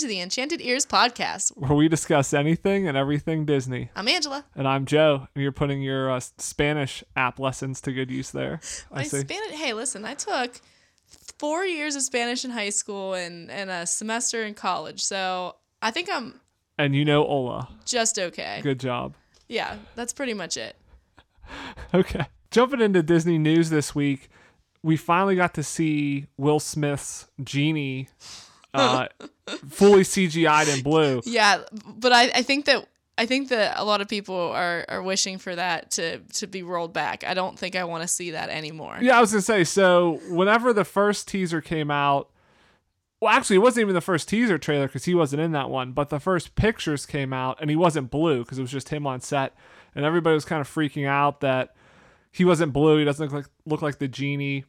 to the Enchanted Ears podcast. where we discuss anything and everything Disney. I'm Angela. And I'm Joe, and you're putting your uh, Spanish app lessons to good use there. I My see. Spanish. Hey, listen, I took four years of Spanish in high school and and a semester in college, so I think I'm and you know Ola. just okay. Good job. Yeah, that's pretty much it. Okay. Jumping into Disney news this week, we finally got to see Will Smith's genie uh, fully CGI'd in blue. Yeah, but I, I think that I think that a lot of people are, are wishing for that to to be rolled back. I don't think I want to see that anymore. Yeah, I was gonna say. So whenever the first teaser came out, well, actually, it wasn't even the first teaser trailer because he wasn't in that one. But the first pictures came out, and he wasn't blue because it was just him on set, and everybody was kind of freaking out that he wasn't blue. He doesn't look like look like the genie.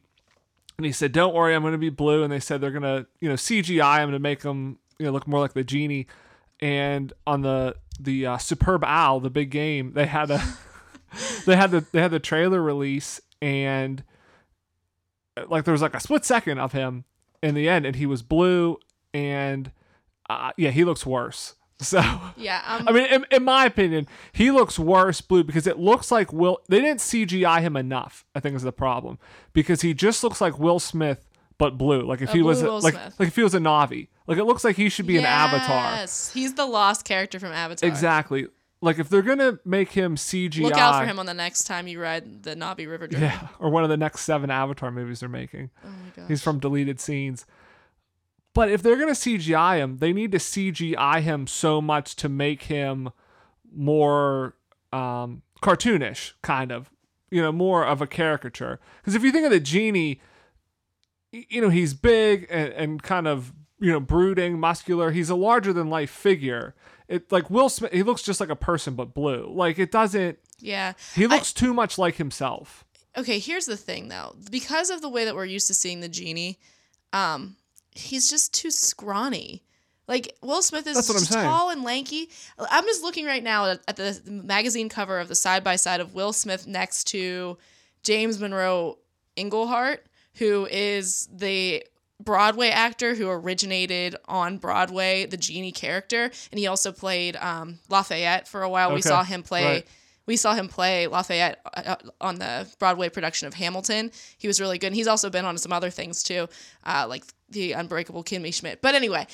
And he said, "Don't worry, I'm going to be blue." And they said they're going to, you know, CGI him to make him, you know, look more like the genie. And on the the uh, superb owl, the big game, they had a they had the they had the trailer release and uh, like there was like a split second of him in the end, and he was blue, and uh, yeah, he looks worse. So Yeah, um, I mean, in, in my opinion, he looks worse blue because it looks like Will. They didn't CGI him enough. I think is the problem because he just looks like Will Smith but blue. Like if he was Will like Smith. like if he was a Na'vi. Like it looks like he should be an Avatar. Yes, he's the lost character from Avatar. Exactly. Like if they're gonna make him CGI, Look out for him on the next time you ride the Na'vi River Journey. Yeah, or one of the next seven Avatar movies they're making. Oh my god. He's from deleted scenes. But if they're gonna CGI him, they need to CGI him so much to make him more um, cartoonish, kind of. You know, more of a caricature. Because if you think of the genie, you know, he's big and, and kind of you know brooding, muscular. He's a larger than life figure. It like Will Smith. He looks just like a person, but blue. Like it doesn't. Yeah. He looks too much like himself. Okay, here's the thing though. Because of the way that we're used to seeing the genie, um, he's just too scrawny. Like Will Smith is That's what I'm saying. tall and lanky. I'm just looking right now at, at the magazine cover of the side by side of Will Smith next to James Monroe Iglehart, who is the Broadway actor who originated on Broadway the genie character, and he also played um, Lafayette for a while. We saw him play. right. We saw him play Lafayette uh, on the Broadway production of Hamilton. He was really good. And he's also been on some other things too, uh, like the Unbreakable Kimmy Schmidt. But anyway,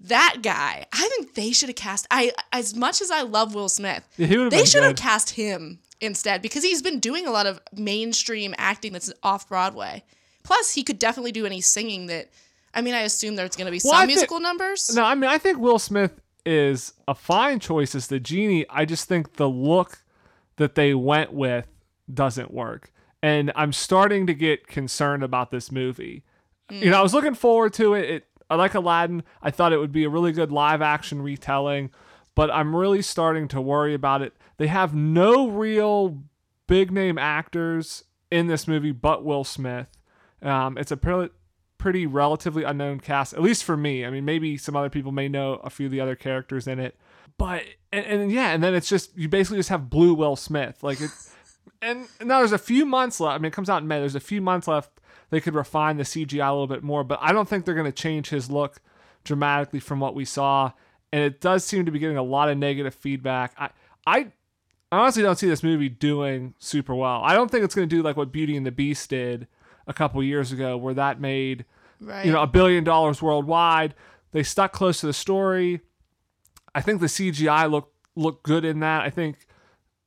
that guy, I think they should have cast. I as much as I love Will Smith, Yeah, he they should have cast him instead because he's been doing a lot of mainstream acting that's off Broadway. Plus, he could definitely do any singing that. I mean, I assume there's going to be Well, some I thi- musical numbers. No, I mean I think Will Smith is a fine choice as the genie. I just think the look that they went with doesn't work. And I'm starting to get concerned about this movie. You know, I was looking forward to it. it. I like Aladdin. I thought it would be a really good live action retelling, but I'm really starting to worry about it. They have no real big name actors in this movie but Will Smith. Um, it's a pretty, pretty relatively unknown cast, at least for me. I mean, maybe some other people may know a few of the other characters in it, but and, and yeah, and then it's just you basically just have blue Will Smith, like it. And now there's a few months left. I mean, it comes out in May. There's a few months left. They could refine the CGI a little bit more, but I don't think they're going to change his look dramatically from what we saw. And it does seem to be getting a lot of negative feedback. I, I honestly don't see this movie doing super well. I don't think it's going to do like what Beauty and the Beast did a couple years ago, where that made right. you know a billion dollars worldwide. They stuck close to the story. I think the CGI looked looked good in that. I think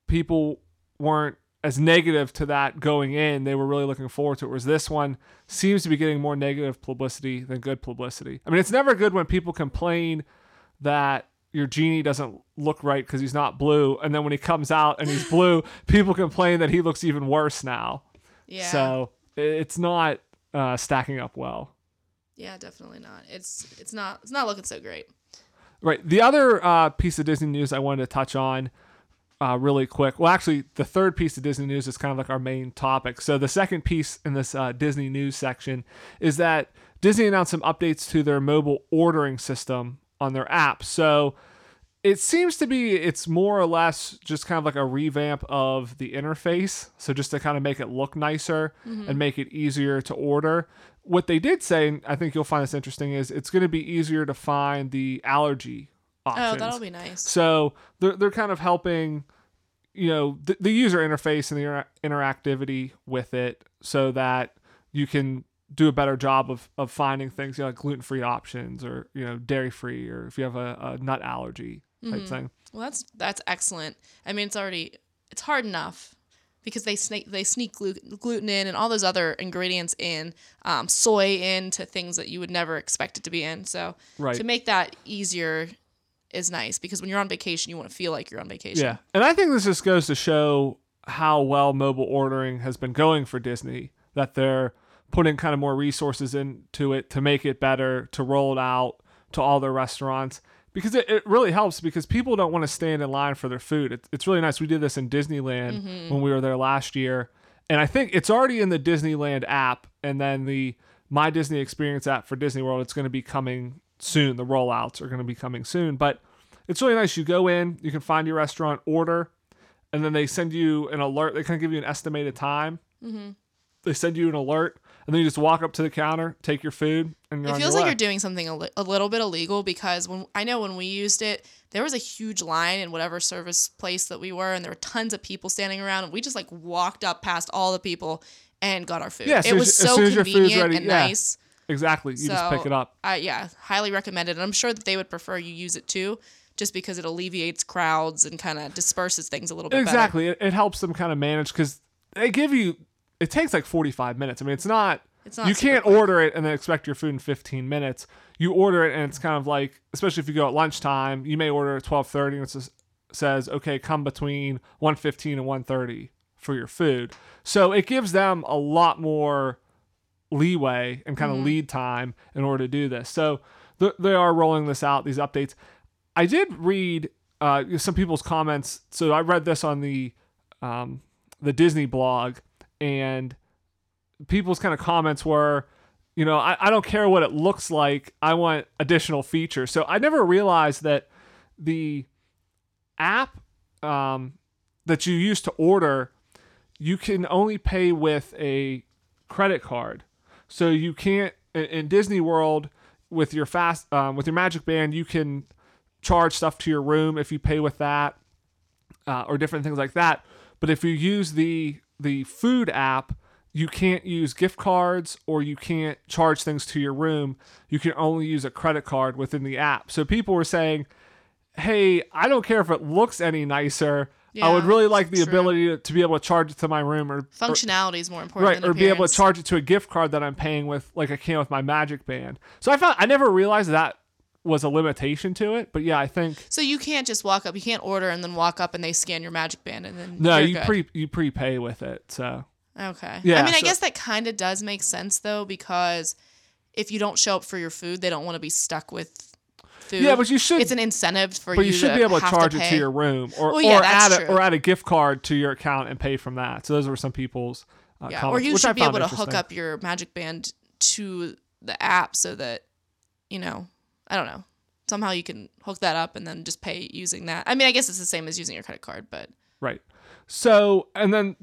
people weren't as negative to that going in. They were really looking forward to it. Whereas this one seems to be getting more negative publicity than good publicity. I mean, it's never good when people complain that your genie doesn't look right because he's not blue, and then when he comes out and he's blue, people complain that he looks even worse now. yeah. So it's not uh, stacking up well. yeah, definitely not. It's it's not it's not looking so great. Right. The other uh, piece of Disney news I wanted to touch on uh, really quick. Well, actually, the third piece of Disney news is kind of like our main topic. So the second piece in this uh, Disney news section is that Disney announced some updates to their mobile ordering system on their app. So it seems to be it's more or less just kind of like a revamp of the interface so just to kind of make it look nicer and make it easier to order what they did say, and I think you'll find this interesting, is it's going to be easier to find the allergy options. Oh, that'll be nice. So they're they're kind of helping, you know, the, the user interface and the inter- interactivity with it, so that you can do a better job of, of finding things, you know, like gluten free options or you know dairy free, or if you have a, a nut allergy type mm-hmm. thing. Well, that's that's excellent. I mean, it's already it's hard enough because they sneak they sneak gluten in and all those other ingredients in, um, soy into things that you would never expect it to be in. So Right. to make that easier is nice because when you're on vacation, you want to feel like you're on vacation. Yeah, and I think this just goes to show how well mobile ordering has been going for Disney. That they're putting kind of more resources into it to make it better, to roll it out to all their restaurants. Because it, it really helps because people don't want to stand in line for their food. It, it's really nice. We did this in Disneyland when we were there last year. And I think it's already in the Disneyland app and then the My Disney Experience app for Disney World. It's going to be coming soon. The rollouts are going to be coming soon. But it's really nice. You go in, you can find your restaurant, order, and then they send you an alert. They kind of give you an estimated time. Mm-hmm. They send you an alert, and then you just walk up to the counter, take your food, and you're It feels your like way. you're doing something a, li- a little bit illegal because when I know when we used it, there was a huge line in whatever service place that we were, and there were tons of people standing around, and we just like walked up past all the people and got our food. Yeah, it was as- as so soon as your food's convenient ready, and yeah. nice. exactly. You just pick it up. I yeah, highly recommended. And I'm sure that they would prefer you use it too, just because it alleviates crowds and kind of disperses things a little bit better. Exactly. It, it helps them kind of manage because they give you. It takes like 45 minutes. I mean, it's not. It's not you can't quick. order it and then expect your food in 15 minutes. You order it and it's kind of like, especially if you go at lunchtime, you may order at 12:30 and it says, says, okay, come between 1:15 and 1:30 for your food. So it gives them a lot more leeway and kind of lead time in order to do this. So th- they are rolling this out, these updates. I did read uh, some people's comments. So I read this on the um, the Disney blog, and people's kind of comments were, you know, I, I don't care what it looks like. I want additional features. So I never realized that the app um, that you use to order, you can only pay with a credit card. So you can't in, in Disney World with your fast um, with your Magic Band, you can charge stuff to your room if you pay with that, uh, or different things like that. But if you use the the food app, you can't use gift cards or you can't charge things to your room. You can only use a credit card within the app. So people were saying, "Hey, I don't care if it looks any nicer. I would really like the true. ability to, to be able to charge it to my room or, or Functionality is more important. right or be able to charge it to a gift card that i'm paying with like i can with my magic band so i found i never realized that was a limitation to it but yeah i think So you can't just walk up. You can't order and then walk up and they scan your magic band and then no you're you good. pre you prepay with it so Okay. Yeah, I mean, I so- guess that kind of does make sense though because if you don't show up for your food, they don't want to be stuck with food. Yeah, but you should- It's an incentive for but you. you should be able to have charge it pay. to your room or, Well, yeah, or that's add a, true. or add a gift card to your account and pay from that so those were some people's uh, Yeah, or comments, you which I should be found able to hook interesting. up your magic band to the app so that you know, I don't know. Somehow you can hook that up and then just pay using that. I mean, I guess it's the same as using your credit card, but right so and then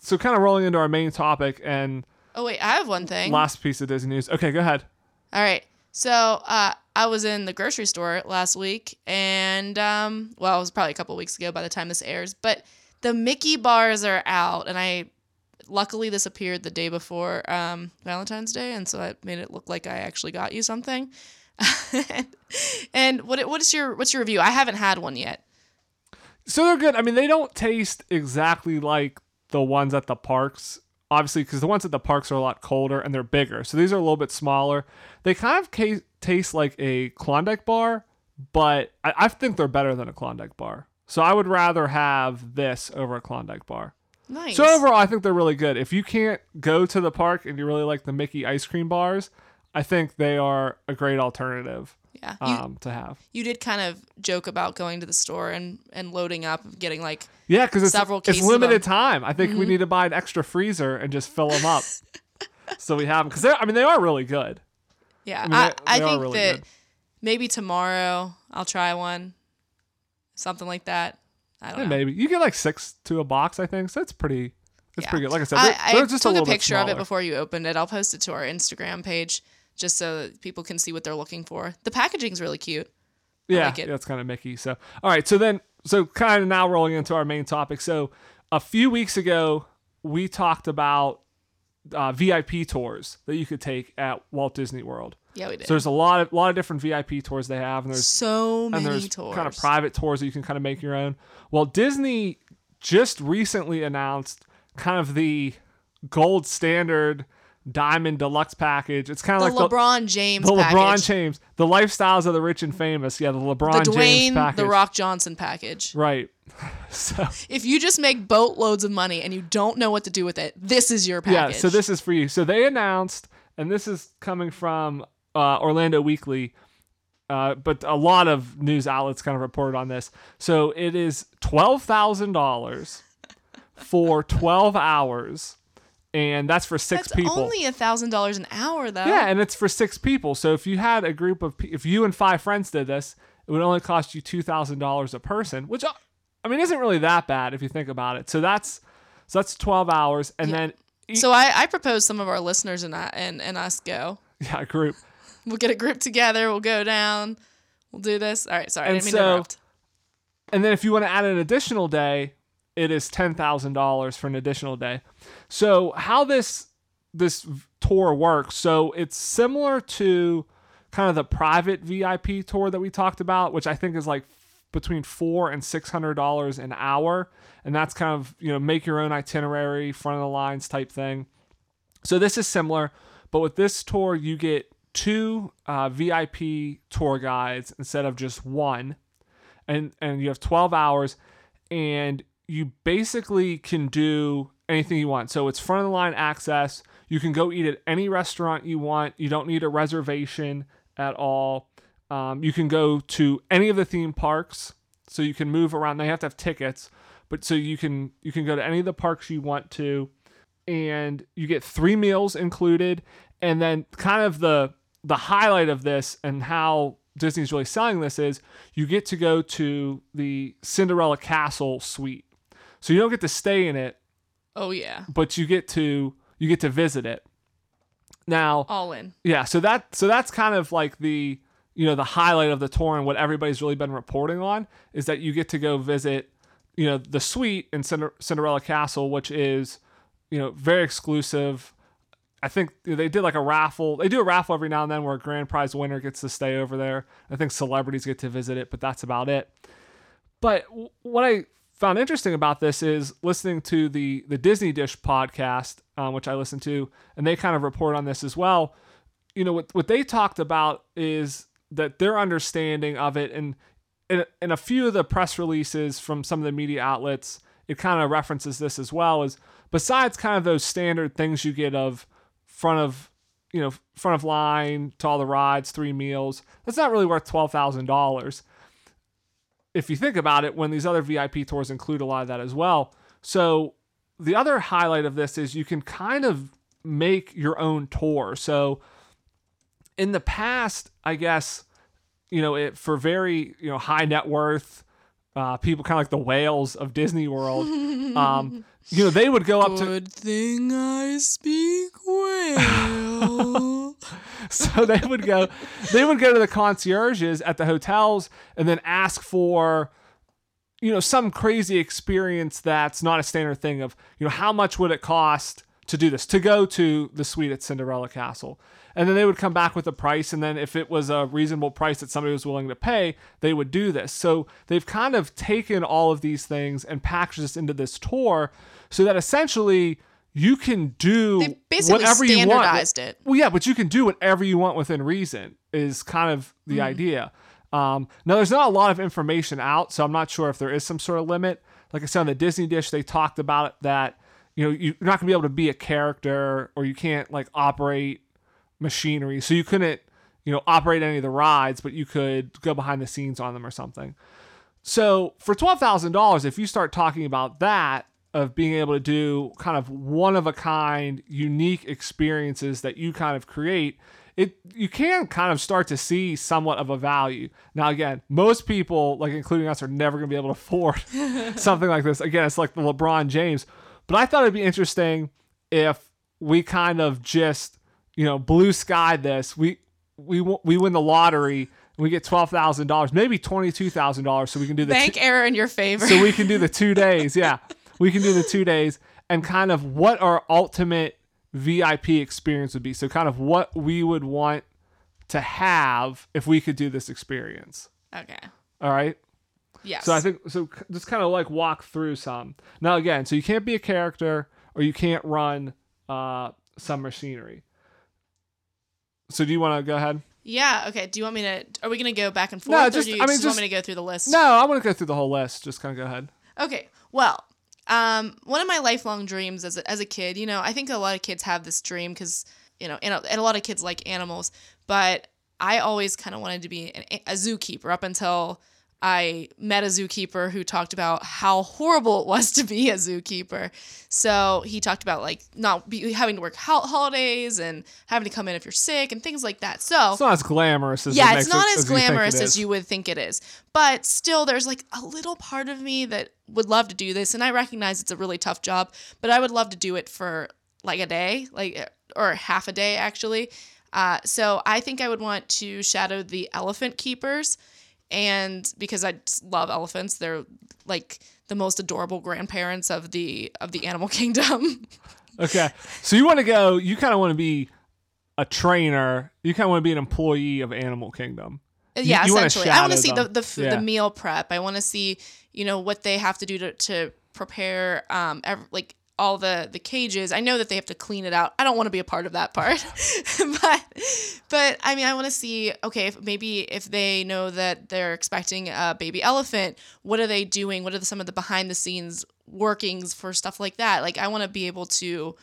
so kind of rolling into our main topic and oh wait, I have one thing. last piece of disney news okay go ahead All right. So uh, I was in the grocery store last week, and um, well, it was probably a couple weeks ago by the time this airs. But the Mickey bars are out, and I luckily this appeared the day before um, Valentine's Day, and so that made it look like I actually got you something. and what what is your what's your review? I haven't had one yet. So they're good. I mean, they don't taste exactly like the ones at the parks, obviously, because the ones at the parks are a lot colder and they're bigger. So these are a little bit smaller. They kind of ca- taste like a Klondike bar, but I-, I think they're better than a Klondike bar. So I would rather have this over a Klondike bar. Nice. So overall, I think they're really good. If you can't go to the park and you really like the Mickey ice cream bars, I think they are a great alternative yeah. You, um, to have. you did kind of joke about going to the store and, and loading up and getting like Yeah, because it's, several it's limited. Mm-hmm. time. I think we need to buy an extra freezer and just fill them up, so we have them. Because I mean, they are really good. Yeah, mean, I, they- I they are think really that good. maybe tomorrow I'll try one, something like that. I don't Yeah, know. maybe you get like six to a box. I think so. It's pretty. It's Yeah. pretty good. Like I said, I, they're, I they're just took a a, picture of it before you opened it. I'll post it to our Instagram page just so that people can see what they're looking for. The packaging's really cute. Yeah, like it's kind of Mickey. So, all right. So then, so kind of now rolling into our main topic. So, a few weeks ago, we talked about uh, VIP tours that you could take at Walt Disney World. Yeah, we did. So there's a lot of lot of different VIP tours they have, and there's so and many there's tours. kind of private tours that you can kind of make your own. Well, Disney just recently announced kind of the gold standard diamond deluxe package. It's kind of like the LeBron James the, the LeBron. James, the lifestyles of the rich and famous. Yeah, the LeBron the James package. the Rock Johnson package. Right. So If you just make boatloads of money and you don't know what to do with it, this is your package. yeah, so this is for you. So they announced, and this is coming from uh, Orlando Weekly, uh, but a lot of news outlets kind of reported on this. So it is twelve thousand dollars for twelve hours, and that's for six That's people. only a thousand dollars an hour though. yeah, and it's for six people. So if you had a group of, if you and five friends did this, it would only cost you two thousand dollars a person, which uh, I mean isn't really that bad if you think about it. So that's so that's twelve hours, and then e- So I, I propose some of our listeners and I and, and us go. yeah, a group. We'll get a group together. We'll go down. We'll do this. All right. Sorry, I didn't mean to interrupt. And then if you want to add an additional day, it is ten thousand dollars for an additional day. So how this this tour works? So it's similar to kind of the private VIP tour that we talked about, which I think is like between four and six hundred dollars an hour, and that's kind of you know make your own itinerary, front of the lines type thing. So this is similar, but with this tour you get two uh, VIP tour guides instead of just one and and you have 12 hours and you basically can do anything you want. So it's front of the line access. You can go eat at any restaurant you want. You don't need a reservation at all. Um, you can go to any of the theme parks so you can move around. They have to have tickets but so you can you can go to any of the parks you want to and you get three meals included. And then kind of the the highlight of this and how Disney's really selling this is you get to go to the Cinderella Castle suite. So you don't get to stay in it, Oh yeah, but you get to you get to visit it. Now, all in. yeah, so that so that's kind of like the you know the highlight of the tour and what everybody's really been reporting on is that you get to go visit you know the suite in Cinder- Cinderella Castle, which is you know very exclusive. I think they did like a raffle. They do a raffle every now and then where a grand prize winner gets to stay over there. I think celebrities get to visit it, but that's about it. But what I found interesting about this is listening to the the Disney Dish podcast, um, which I listened to, and they kind of report on this as well. You know what what they talked about is that their understanding of it, and in, in a few of the press releases from some of the media outlets, it kind of references this as well. Is besides kind of those standard things you get of front of you know front of line to all the rides, three meals. That's not really worth twelve thousand dollars if you think about it, when these other VIP tours include a lot of that as well. So the other highlight of this is you can kind of make your own tour. So in the past, I guess, you know, it for very, you know, high net worth uh, people, kind of like the whales of Disney World, um, you know, they would go up to Good thing I speak well. so they would go they would go to the concierges at the hotels and then ask for you know some crazy experience that's not a standard thing of you know how much would it cost to do this to go to the suite at Cinderella Castle? And then they would come back with a price and then if it was a reasonable price that somebody was willing to pay they would do this. So they've kind of taken all of these things and packaged this into this tour so that essentially you can do They basically whatever you want standardized it. well, yeah, but you can do whatever you want within reason. Is kind of the Mm-hmm. idea. Um, now, there's not a lot of information out, so I'm not sure if there is some sort of limit. Like I said on the Disney Dish, they talked about it that you know you're not gonna be able to be a character, or you can't like operate machinery, so you couldn't you know operate any of the rides, but you could go behind the scenes on them or something. So for twelve thousand dollars, if you start talking about that of being able to do kind of one of a kind, unique experiences that you kind of create, it you can kind of start to see somewhat of a value. Now again, most people, like including us, are never gonna be able to afford something like this. Again, it's like the LeBron James. But I thought it'd be interesting if we kind of just, you know, blue sky this. We we we win the lottery we get twelve thousand dollars, maybe twenty two thousand dollars, so we can do the Bank two- error in your favor. so we can do the two days. Yeah, we can do the two days and kind of what our ultimate VIP experience would be. So kind of what we would want to have if we could do this experience. okay. All right. Yes. So I think so. Just kind of like walk through some. Now again, so you can't be a character or you can't run uh, some machinery. So do you want to go ahead? Yeah. Okay. Do you want me to? Are we gonna go back and forth? No, or just- do you I mean, just, want me to go through the list? No, I want to go through the whole list. Just kind of go ahead. Okay. Well, um, one of my lifelong dreams as a, as a kid, you know, I think a lot of kids have this dream because, you know, and a, and a lot of kids like animals, but I always kind of wanted to be an, a zookeeper up until I met a zookeeper who talked about how horrible it was to be a zookeeper. So he talked about like not be, having to work hol- holidays and having to come in if you're sick and things like that. So It's not as glamorous as yeah, makes it's not it, as you it glamorous is. as you would think it is. But still, there's like a little part of me that would love to do this. And I recognize it's a really tough job, but I would love to do it for like a day, like, or half a day actually. Uh, so I think I would want to shadow the elephant keepers. And because I love elephants, they're like the most adorable grandparents of the of the animal kingdom. Okay. So you want to go, you kind of want to be a trainer. You kind of want to be an employee of Animal Kingdom. yeah, you essentially. I want to see the them. the, f- Yeah. the meal prep. I want to see you know what they have to do to, to prepare um ev- like all the the cages. I know that they have to clean it out. I don't want to be a part of that part, but but I mean I want to see okay if maybe if they know that they're expecting a baby elephant, what are they doing? What are the, some of the behind the scenes workings for stuff like that? Like I want to be able to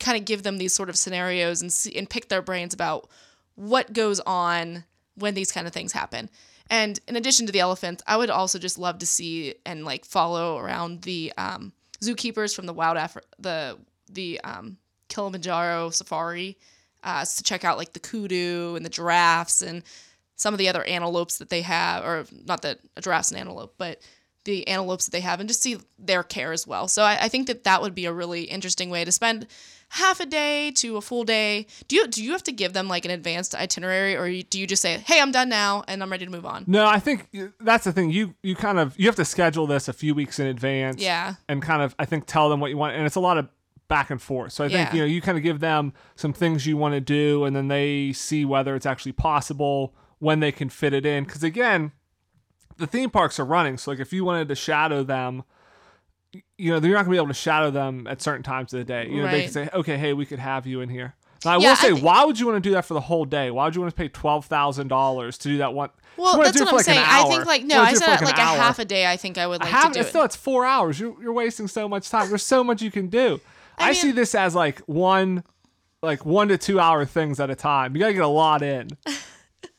kind of give them these sort of scenarios and see and pick their brains about what goes on when these kind of things happen. And in addition to the elephants, I would also just love to see and like follow around the um, zookeepers from the wild Afri- the the um, Kilimanjaro safari uh, to check out like the kudu and the giraffes and some of the other antelopes that they have, or not that a giraffe's an antelope, but the antelopes that they have, and just see their care as well. So I, I think that that would be a really interesting way to spend half a day to a full day. Do you do you have to give them like an advanced itinerary, or do you just say, "Hey, I'm done now, and I'm ready to move on"? No, I think that's the thing. You you kind of you have to schedule this a few weeks in advance. Yeah. And kind of I think tell them what you want, and it's a lot of back and forth. So I think Yeah. you know you kind of give them some things you want to do, and then they see whether it's actually possible when they can fit it in. Because again, the theme parks are running. So like if you wanted to shadow them. You know, you're not gonna be able to shadow them at certain times of the day. You know, they Right. can say, "Okay, hey, we could have you in here." Now, I Yeah, will I say, think- why would you want to do that for the whole day? Why would you want to pay twelve thousand dollars to do that one? Well, that's what I'm like saying. I think like no, I do it for said an like a half a day. I think I would like half, to do still, it. it's four hours. You're, you're wasting so much time. There's so much you can do. I, mean- see this as like one, like one to two hour things at a time. You gotta get a lot in.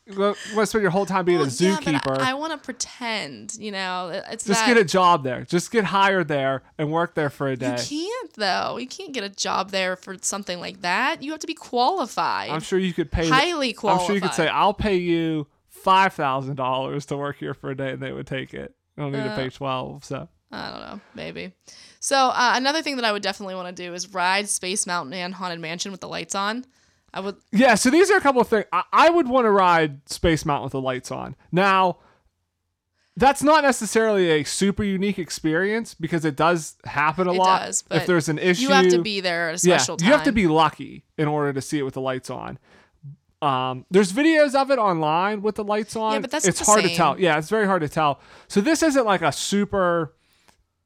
want to spend your whole time being Well, a yeah, zookeeper. I, I want to pretend. You know, it's just that, get a job there. Just get hired there and work there for a day. You can't though. You can't get a job there for something like that. You have to be qualified. I'm sure you could pay. Highly qualified. I'm sure you could say, "I'll pay you five thousand dollars to work here for a day," and they would take it. You don't need to Uh, pay twelve. So I don't know, maybe. So uh, another thing that I would definitely want to do is ride Space Mountain and Haunted Mansion with the lights on. I would. Yeah, so these are a couple of things. I, I would want to ride Space Mountain with the lights on. Now, that's not necessarily a super unique experience because it does happen a It lot. does, if there's an issue, You have to be there at a yeah, time. you have to be lucky in order to see it with the lights on. Um, there's videos of it online with the lights on. Yeah, but that's it's hard to tell. Yeah, it's very hard to tell. So this isn't like a super.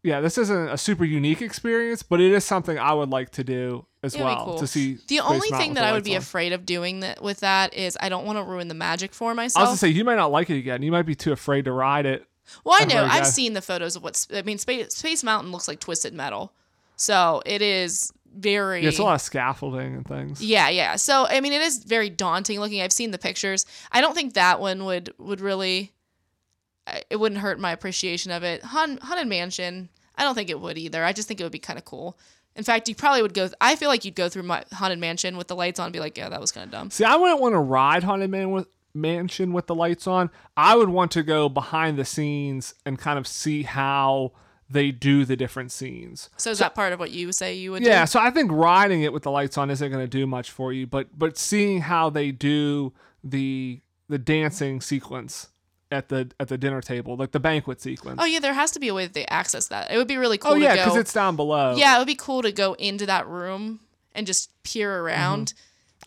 Yeah, this isn't a super unique experience, but it is something I would like to do as It'd well cool. to see. The Space only Mountain thing that I would be on. afraid of doing that with that is I don't want to ruin the magic for myself. I was gonna say you might not like it again. You might be too afraid to ride it. well, I know. I've seen the photos of what's. I mean, Space, Space Mountain looks like twisted metal, so it is very. Yeah, it's a lot of scaffolding and things. Yeah, yeah. So I mean, it is very daunting looking. I've seen the pictures. I don't think that one would would really. It wouldn't hurt my appreciation of it. Haun- Haunted Mansion. I don't think it would either. I just think it would be kind of cool. In fact, you probably would go. I feel like you'd go through my Haunted Mansion with the lights on and be like, yeah, that was kind of dumb. See, I wouldn't want to ride Haunted Man with, Mansion with the lights on. I would want to go behind the scenes and kind of see how they do the different scenes. So is that part of what you say you would Yeah, do? so I think riding it with the lights on isn't going to do much for you, but but seeing how they do the the dancing sequence at the at the dinner table, like the banquet sequence. Oh yeah, there has to be a way that they access that. It would be really oh, cool Oh, yeah, because it's down below. yeah, it would be cool to go into that room and just peer mm-hmm. around.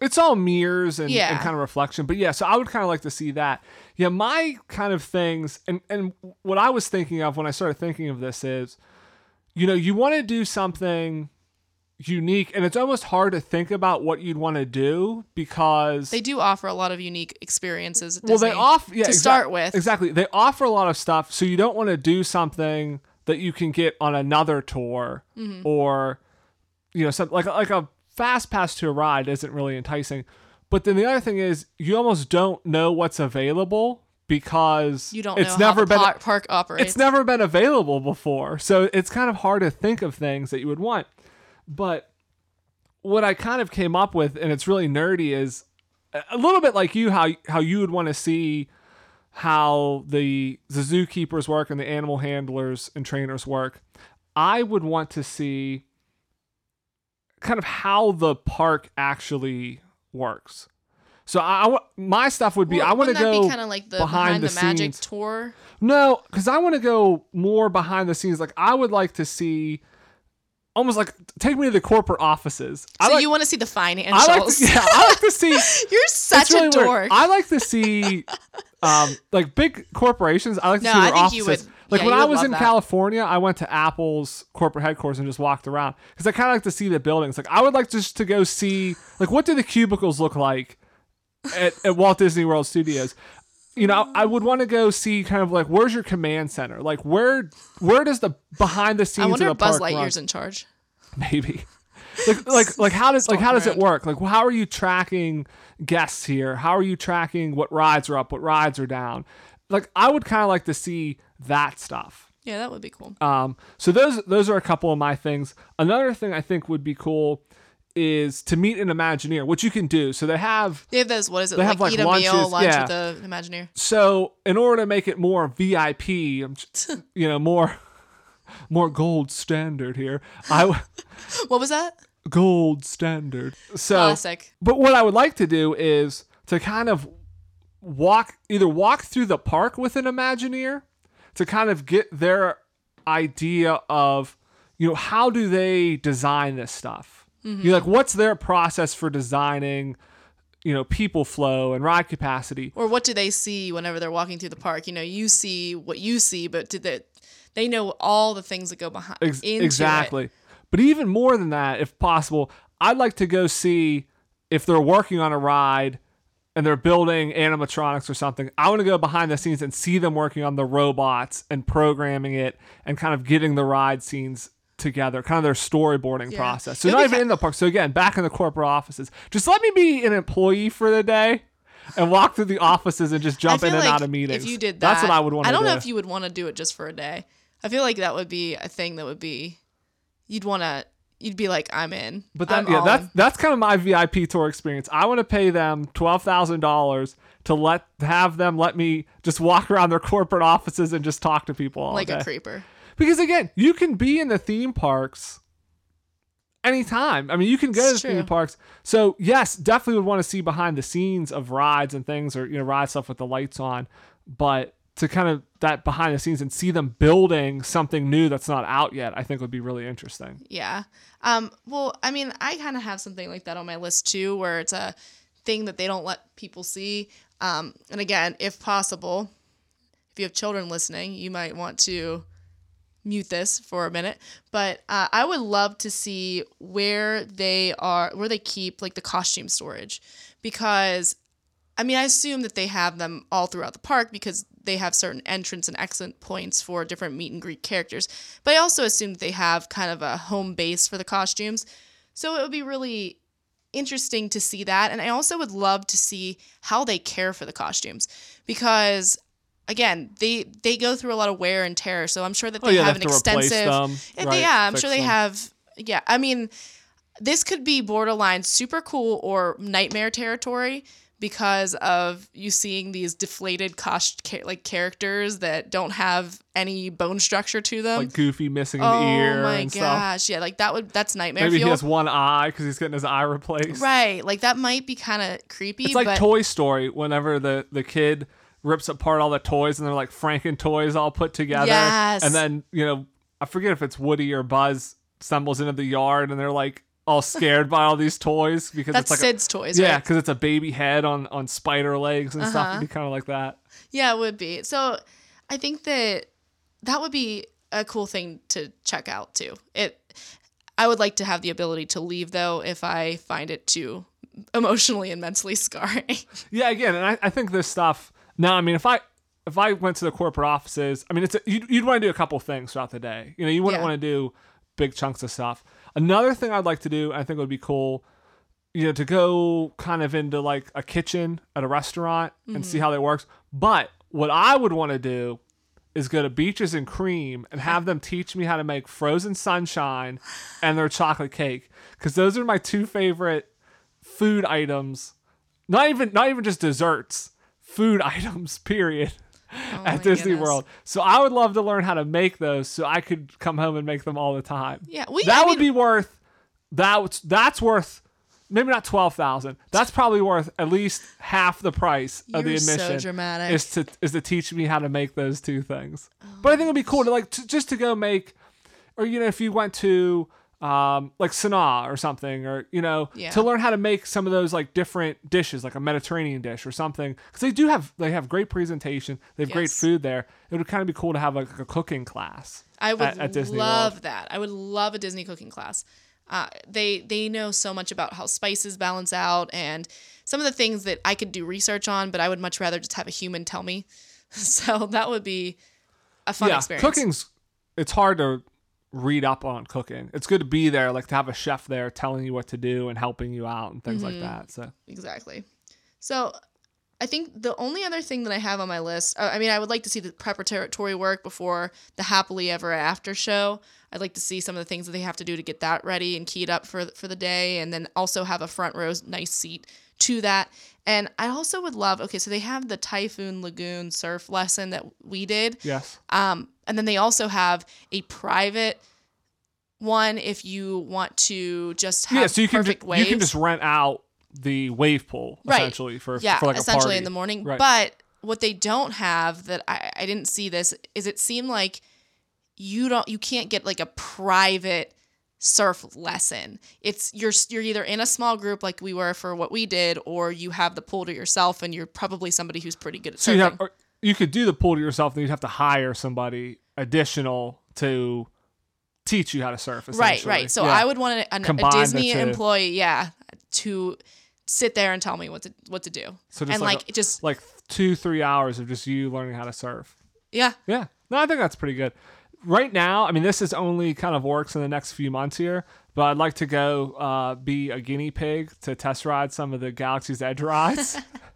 it's all mirrors and, Yeah. and kind of reflection. But yeah, so I would kind of like to see that. Yeah, my kind of things and and what I was thinking of when I started thinking of this is, you know, you want to do something unique, and it's almost hard to think about what you'd want to do because They do offer a lot of unique experiences. Well, they offer yeah, to exac- start with. exactly. They offer a lot of stuff, so you don't want to do something that you can get on another tour Mm-hmm. or you know, something like like a fast pass to a ride isn't really enticing. But then the other thing is, you almost don't know what's available because You don't it's know never been par- park operates. it's never been available before. So it's kind of hard to think of things that you would want. But what I kind of came up with, and it's really nerdy, is a little bit like you, how how you would want to see how the the zookeepers work and the animal handlers and trainers work. I would want to see kind of how the park actually works. So I, I my stuff would be Well, I want to wouldn't that go be kind of like the behind, behind the, the magic tour. no, because I want to go more behind the scenes. Like I would like to see, almost like take me to the corporate offices. I So like, you want to see the financials? I like to, yeah, I like to see. You're such really a weird. dork. I like to see, um, like big corporations. I like to No, see their offices. would- like yeah, when I was in that. California, I went to Apple's corporate headquarters and just walked around because I kind of like to see the buildings. Like I would like just to go see, like what do the cubicles look like at, at Walt Disney World Studios? You know, I would want to go see kind of like where's your command center? Like where where does the behind the scenes I wonder of if the Buzz park run? Lightyear's in charge. maybe like like like how does like how does it work like how are you tracking guests here how are you tracking what rides are up what rides are down like i would kind of like to see that stuff Yeah, that would be cool. um so those those are a couple of my things another thing i think would be cool is to meet an imagineer which you can do so they have They have those. What is it? They like, have, like, eat a meal lunches, lunch yeah. with the Imagineer. so in order to make it more vip you know more more gold standard here I What was that? gold standard so Classic. But what I would like to do is to kind of walk either walk through the park with an Imagineer to kind of get their idea of you know how do they design this stuff. You're like, what's their process for designing, you know, people flow and ride capacity? Or what do they see whenever they're walking through the park? You know, you see what you see, but did they? They know all the things that go behind Ex- exactly. It. But even more than that, if possible, I'd like to go see if they're working on a ride and they're building animatronics or something. I want to go behind the scenes and see them working on the robots and programming it and kind of getting the ride scenes together, kind of their storyboarding Yeah. process. So It'd not even ki- in the park. So again, back in the corporate offices. Just let me be an employee for the day. And walk through the offices and just jump in feel and like out of meetings. If you did that, that's what I would want to do. I do. don't know if you would want to do it just for a day. I feel like that would be a thing that would be. You'd want to. You'd be like, I'm in. But that, I'm yeah, that's in. that's kind of my VIP tour experience. I want to pay them twelve thousand dollars to let have them let me just walk around their corporate offices and just talk to people all like day. a creeper. Because again, you can be in the theme parks anytime. I mean, you can go It's to the theme parks. So yes, definitely would want to see behind the scenes of rides and things, or you know, ride stuff with the lights on. But to kind of that behind the scenes and see them building something new that's not out yet, I think would be really interesting. Yeah. Um. Well, I mean, I kind of have something like that on my list too, where it's a thing that they don't let people see. Um. And again, if possible, if you have children listening, you might want to mute this for a minute. But uh, I would love to see where they are, where they keep like the costume storage, because I mean, I assume that they have them all throughout the park because they have certain entrance and exit points for different meet and greet characters. But I also assume that they have kind of a home base for the costumes. So it would be really interesting to see that. And I also would love to see how they care for the costumes because again, they they go through a lot of wear and tear. So I'm sure that Oh they yeah, have they an have replace extensive them. yeah, right, yeah, I'm sure they them. have. Yeah, I mean, this could be borderline super cool or nightmare territory because of you seeing these deflated cost like characters that don't have any bone structure to them. like Goofy missing an oh ear. oh my gosh, stuff. yeah, like that would that's nightmare Maybe he has one eye because he's getting his eye replaced. right, like that might be kind of creepy. It's like Toy Story. Whenever the the kid rips apart all the toys and they're like Franken toys all put together, Yes. and then you know I forget if it's Woody or Buzz stumbles into the yard and they're like all scared by all these toys because that's it's like a, Sid's toys. yeah, right? because it's a baby head on on spider legs and stuff. Uh-huh. It'd be kind of like that. Yeah, it would be. So I think that that would be a cool thing to check out too. It I would like to have the ability to leave though if I find it too emotionally and mentally scarring. Yeah, again, and I, I think this stuff. Now, I mean, if I if I went to the corporate offices, I mean, it's a, you'd, you'd want to do a couple things throughout the day. You know, you wouldn't Yeah. want to do big chunks of stuff. Another thing I'd like to do, I think would be cool, you know, to go kind of into like a kitchen at a restaurant and see mm-hmm. how that works. But what I would want to do is go to Beaches and Cream and have them teach me how to make frozen sunshine and their chocolate cake because those are my two favorite food items. Not even not even just desserts, food items. Period. Oh at Disney goodness. World. So I would love to learn how to make those so I could come home and make them all the time. Yeah, we that I would mean, be worth that that's worth maybe not 12,000. That's probably worth at least half the price of the You're so admission. dramatic. Is to is to teach me how to make those two things. Oh but I think it'd be cool to like to, just to go make or you know if you went to um, like Sanaa or something, or you know, Yeah. to learn how to make some of those like different dishes, like a Mediterranean dish or something, because they do have they have great presentation, they have great food there. It would kind of be cool to have like a cooking class. I would at- at love World. that. I would love a Disney cooking class. Uh, they they know so much about how spices balance out and some of the things that I could do research on, but I would much rather just have a human tell me. So that would be a fun yeah, experience. cooking's it's hard to read up on cooking. It's good to be there, like to have a chef there telling you what to do and helping you out and things Mm-hmm. like that. So Exactly. So I think the only other thing that I have on my list, uh, I mean, I would like to see the preparatory work before the Happily Ever After show. I'd like to see some of the things that they have to do to get that ready and keyed up for for the day, and then also have a front row nice seat to that. And I also would love. Okay, so they have the Typhoon Lagoon surf lesson that we did. yes, Um, and then they also have a private one if you want to just have yeah. So you can perfect ju- waves. you can just rent out the wave pool Right. for yeah, for like a essentially in the morning. Right. But what they don't have that I, I didn't see this is it seemed like you don't you can't get like a private surf lesson. It's you're you're either in a small group like we were for what we did, or you have the pool to yourself, and you're probably somebody who's pretty good at So surfing. you have you could do the pool to yourself, then you'd have to hire somebody additional to teach you how to surf. right, right. So Yeah. I would want a, an- a Disney employee, yeah, to sit there and tell me what to what to do, So just and like like, a- just like two three hours of just you learning how to surf. yeah, Yeah. No, I think that's pretty good. Right now, I mean, this is only kind of works in the next few months here, but I'd like to go uh, be a guinea pig to test ride some of the Galaxy's Edge rides.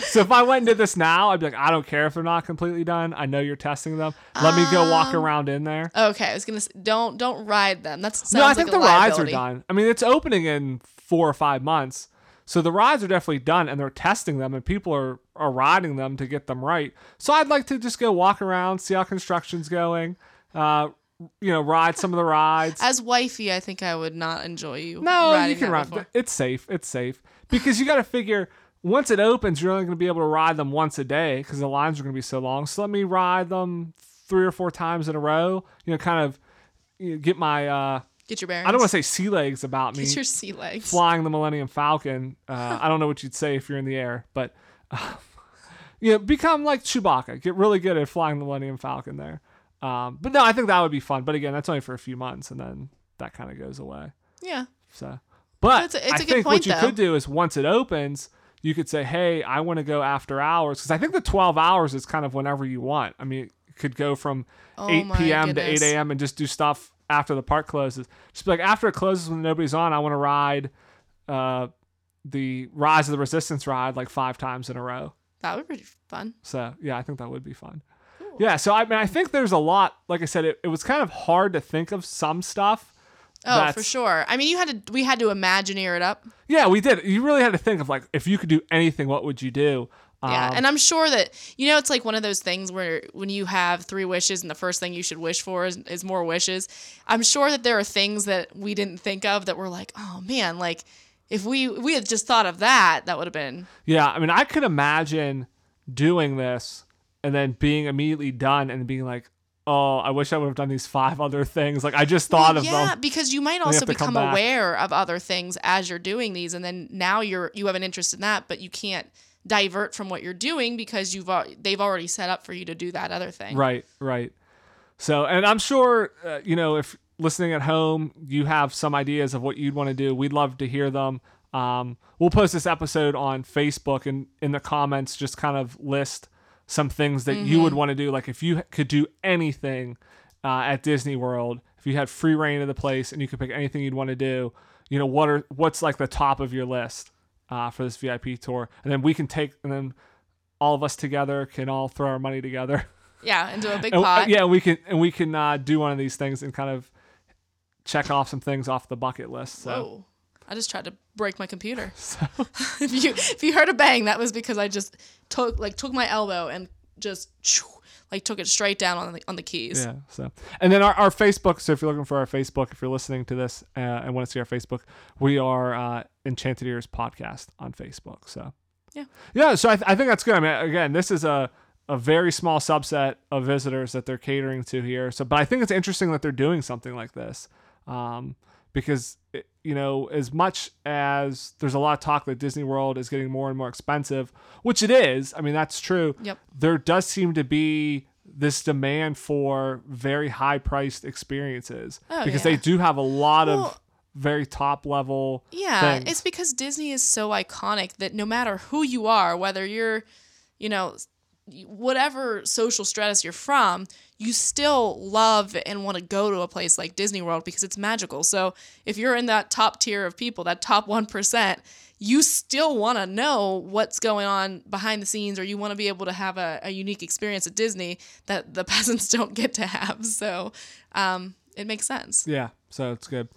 so if I went and did this now, I'd be like, I don't care if they're not completely done. I know you're testing them. Let me go Um, walk around in there. okay. I was gonna say, don't don't ride them. That's No, I think a the rides are done. I mean, it's opening in four or five months. So the rides are definitely done and they're testing them and people are, are riding them to get them right. So I'd like to just go walk around, see how construction's going, uh, you know, ride some of the rides. As wifey, I think I would not enjoy you. no, riding you can ride. before. It's safe. It's safe. Because you got to figure once it opens, you're only going to be able to ride them once a day because the lines are going to be so long. So let me ride them three or four times in a row, you know, kind of you know, get my, uh, Get your bearings. I don't want to say sea legs about me Get your sea legs. flying the Millennium Falcon. Uh, I don't know what you'd say if you're in the air, but uh, you know, become like Chewbacca. Get really good at flying the Millennium Falcon there. Um, but no, I think that would be fun. But again, that's only for a few months, and then that kind of goes away. Yeah. So, but It's a- it's I a good think point, what you though. could do is once it opens, you could say, "Hey, I want to go after hours," because I think the 12 hours is kind of whenever you want. I mean, it could go from Oh 8 my p.m. to 8 a.m. and just do stuff after the park closes. Just be like, after it closes when nobody's on, I want to ride uh, the Rise of the Resistance ride like five times in a row. That would be fun. So yeah, I think that would be fun. Yeah, so I mean, I think there's a lot. Like I said, it, it was kind of hard to think of some stuff Oh, That's- for sure. I mean, you had to. We had to imagineer it up. Yeah, we did. You really had to think of like if you could do anything, what would you do? Yeah, Um, and I'm sure that you know it's like one of those things where when you have three wishes and the first thing you should wish for is, is more wishes. I'm sure that there are things that we didn't think of that were like, oh man, like if we we had just thought of that, that would have been Yeah, I mean, I could imagine doing this and then being immediately done and being like, "Oh, I wish I would have done these five other things." Like I just thought of yeah, them. Yeah, because you might also become aware of other things as you're doing these, and then now you're you have an interest in that, but you can't divert from what you're doing because you've they've already set up for you to do that other thing. Right, right. So, and I'm sure, uh, you know, if listening at home, you have some ideas of what you'd want to do. We'd love to hear them. Um, we'll post this episode on Facebook and in the comments, just kind of list some things that you would want to do. Like if you could do anything uh, at Disney World, if you had free rein of the place and you could pick anything you'd want to do, you know, what are what's like the top of your list uh, for this VIP tour, and then we can take and then all of us together can all throw our money together. Yeah, into a big And, pot. yeah, we can and we can uh, do one of these things and kind of check off some things off the bucket list. So Whoa. I just tried to break my computer. if you if you heard a bang, that was because I just took like took my elbow and just like took it straight down on the on the keys. yeah. So and then our, our Facebook. So if you're looking for our Facebook, if you're listening to this uh, and want to see our Facebook, we are uh, Enchanted Ears Podcast on Facebook. So Yeah. yeah. So I, th- I think that's good. I mean, again, this is a a very small subset of visitors that they're catering to here. So, but I think it's interesting that they're doing something like this, um, because it, you know, as much as there's a lot of talk that Disney World is getting more and more expensive, which it is. I mean, that's true. Yep. There does seem to be this demand for very high priced experiences Oh, because yeah. they do have a lot Well- of very top level Yeah, things. it's because Disney is so iconic that no matter who you are, whether you're, you know, whatever social stratus you're from, you still love and want to go to a place like Disney World because it's magical. So if you're in that top tier of people, that top 1%, you still want to know what's going on behind the scenes or you want to be able to have a, a unique experience at Disney that the peasants don't get to have. So um, it makes sense. Yeah, so it's good.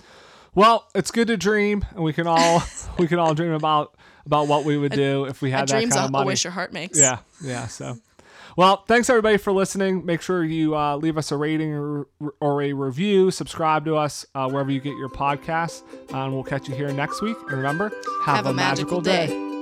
Well, it's good to dream, and we can all we can all dream about about what we would do if we A had that dream's kind a, of a money. wish your heart makes. Yeah, yeah. So, well, thanks everybody for listening. Make sure you uh, leave us a rating or, or a review. Subscribe to us uh, wherever you get your podcasts, and we'll catch you here next week. And remember, have, Have a magical day.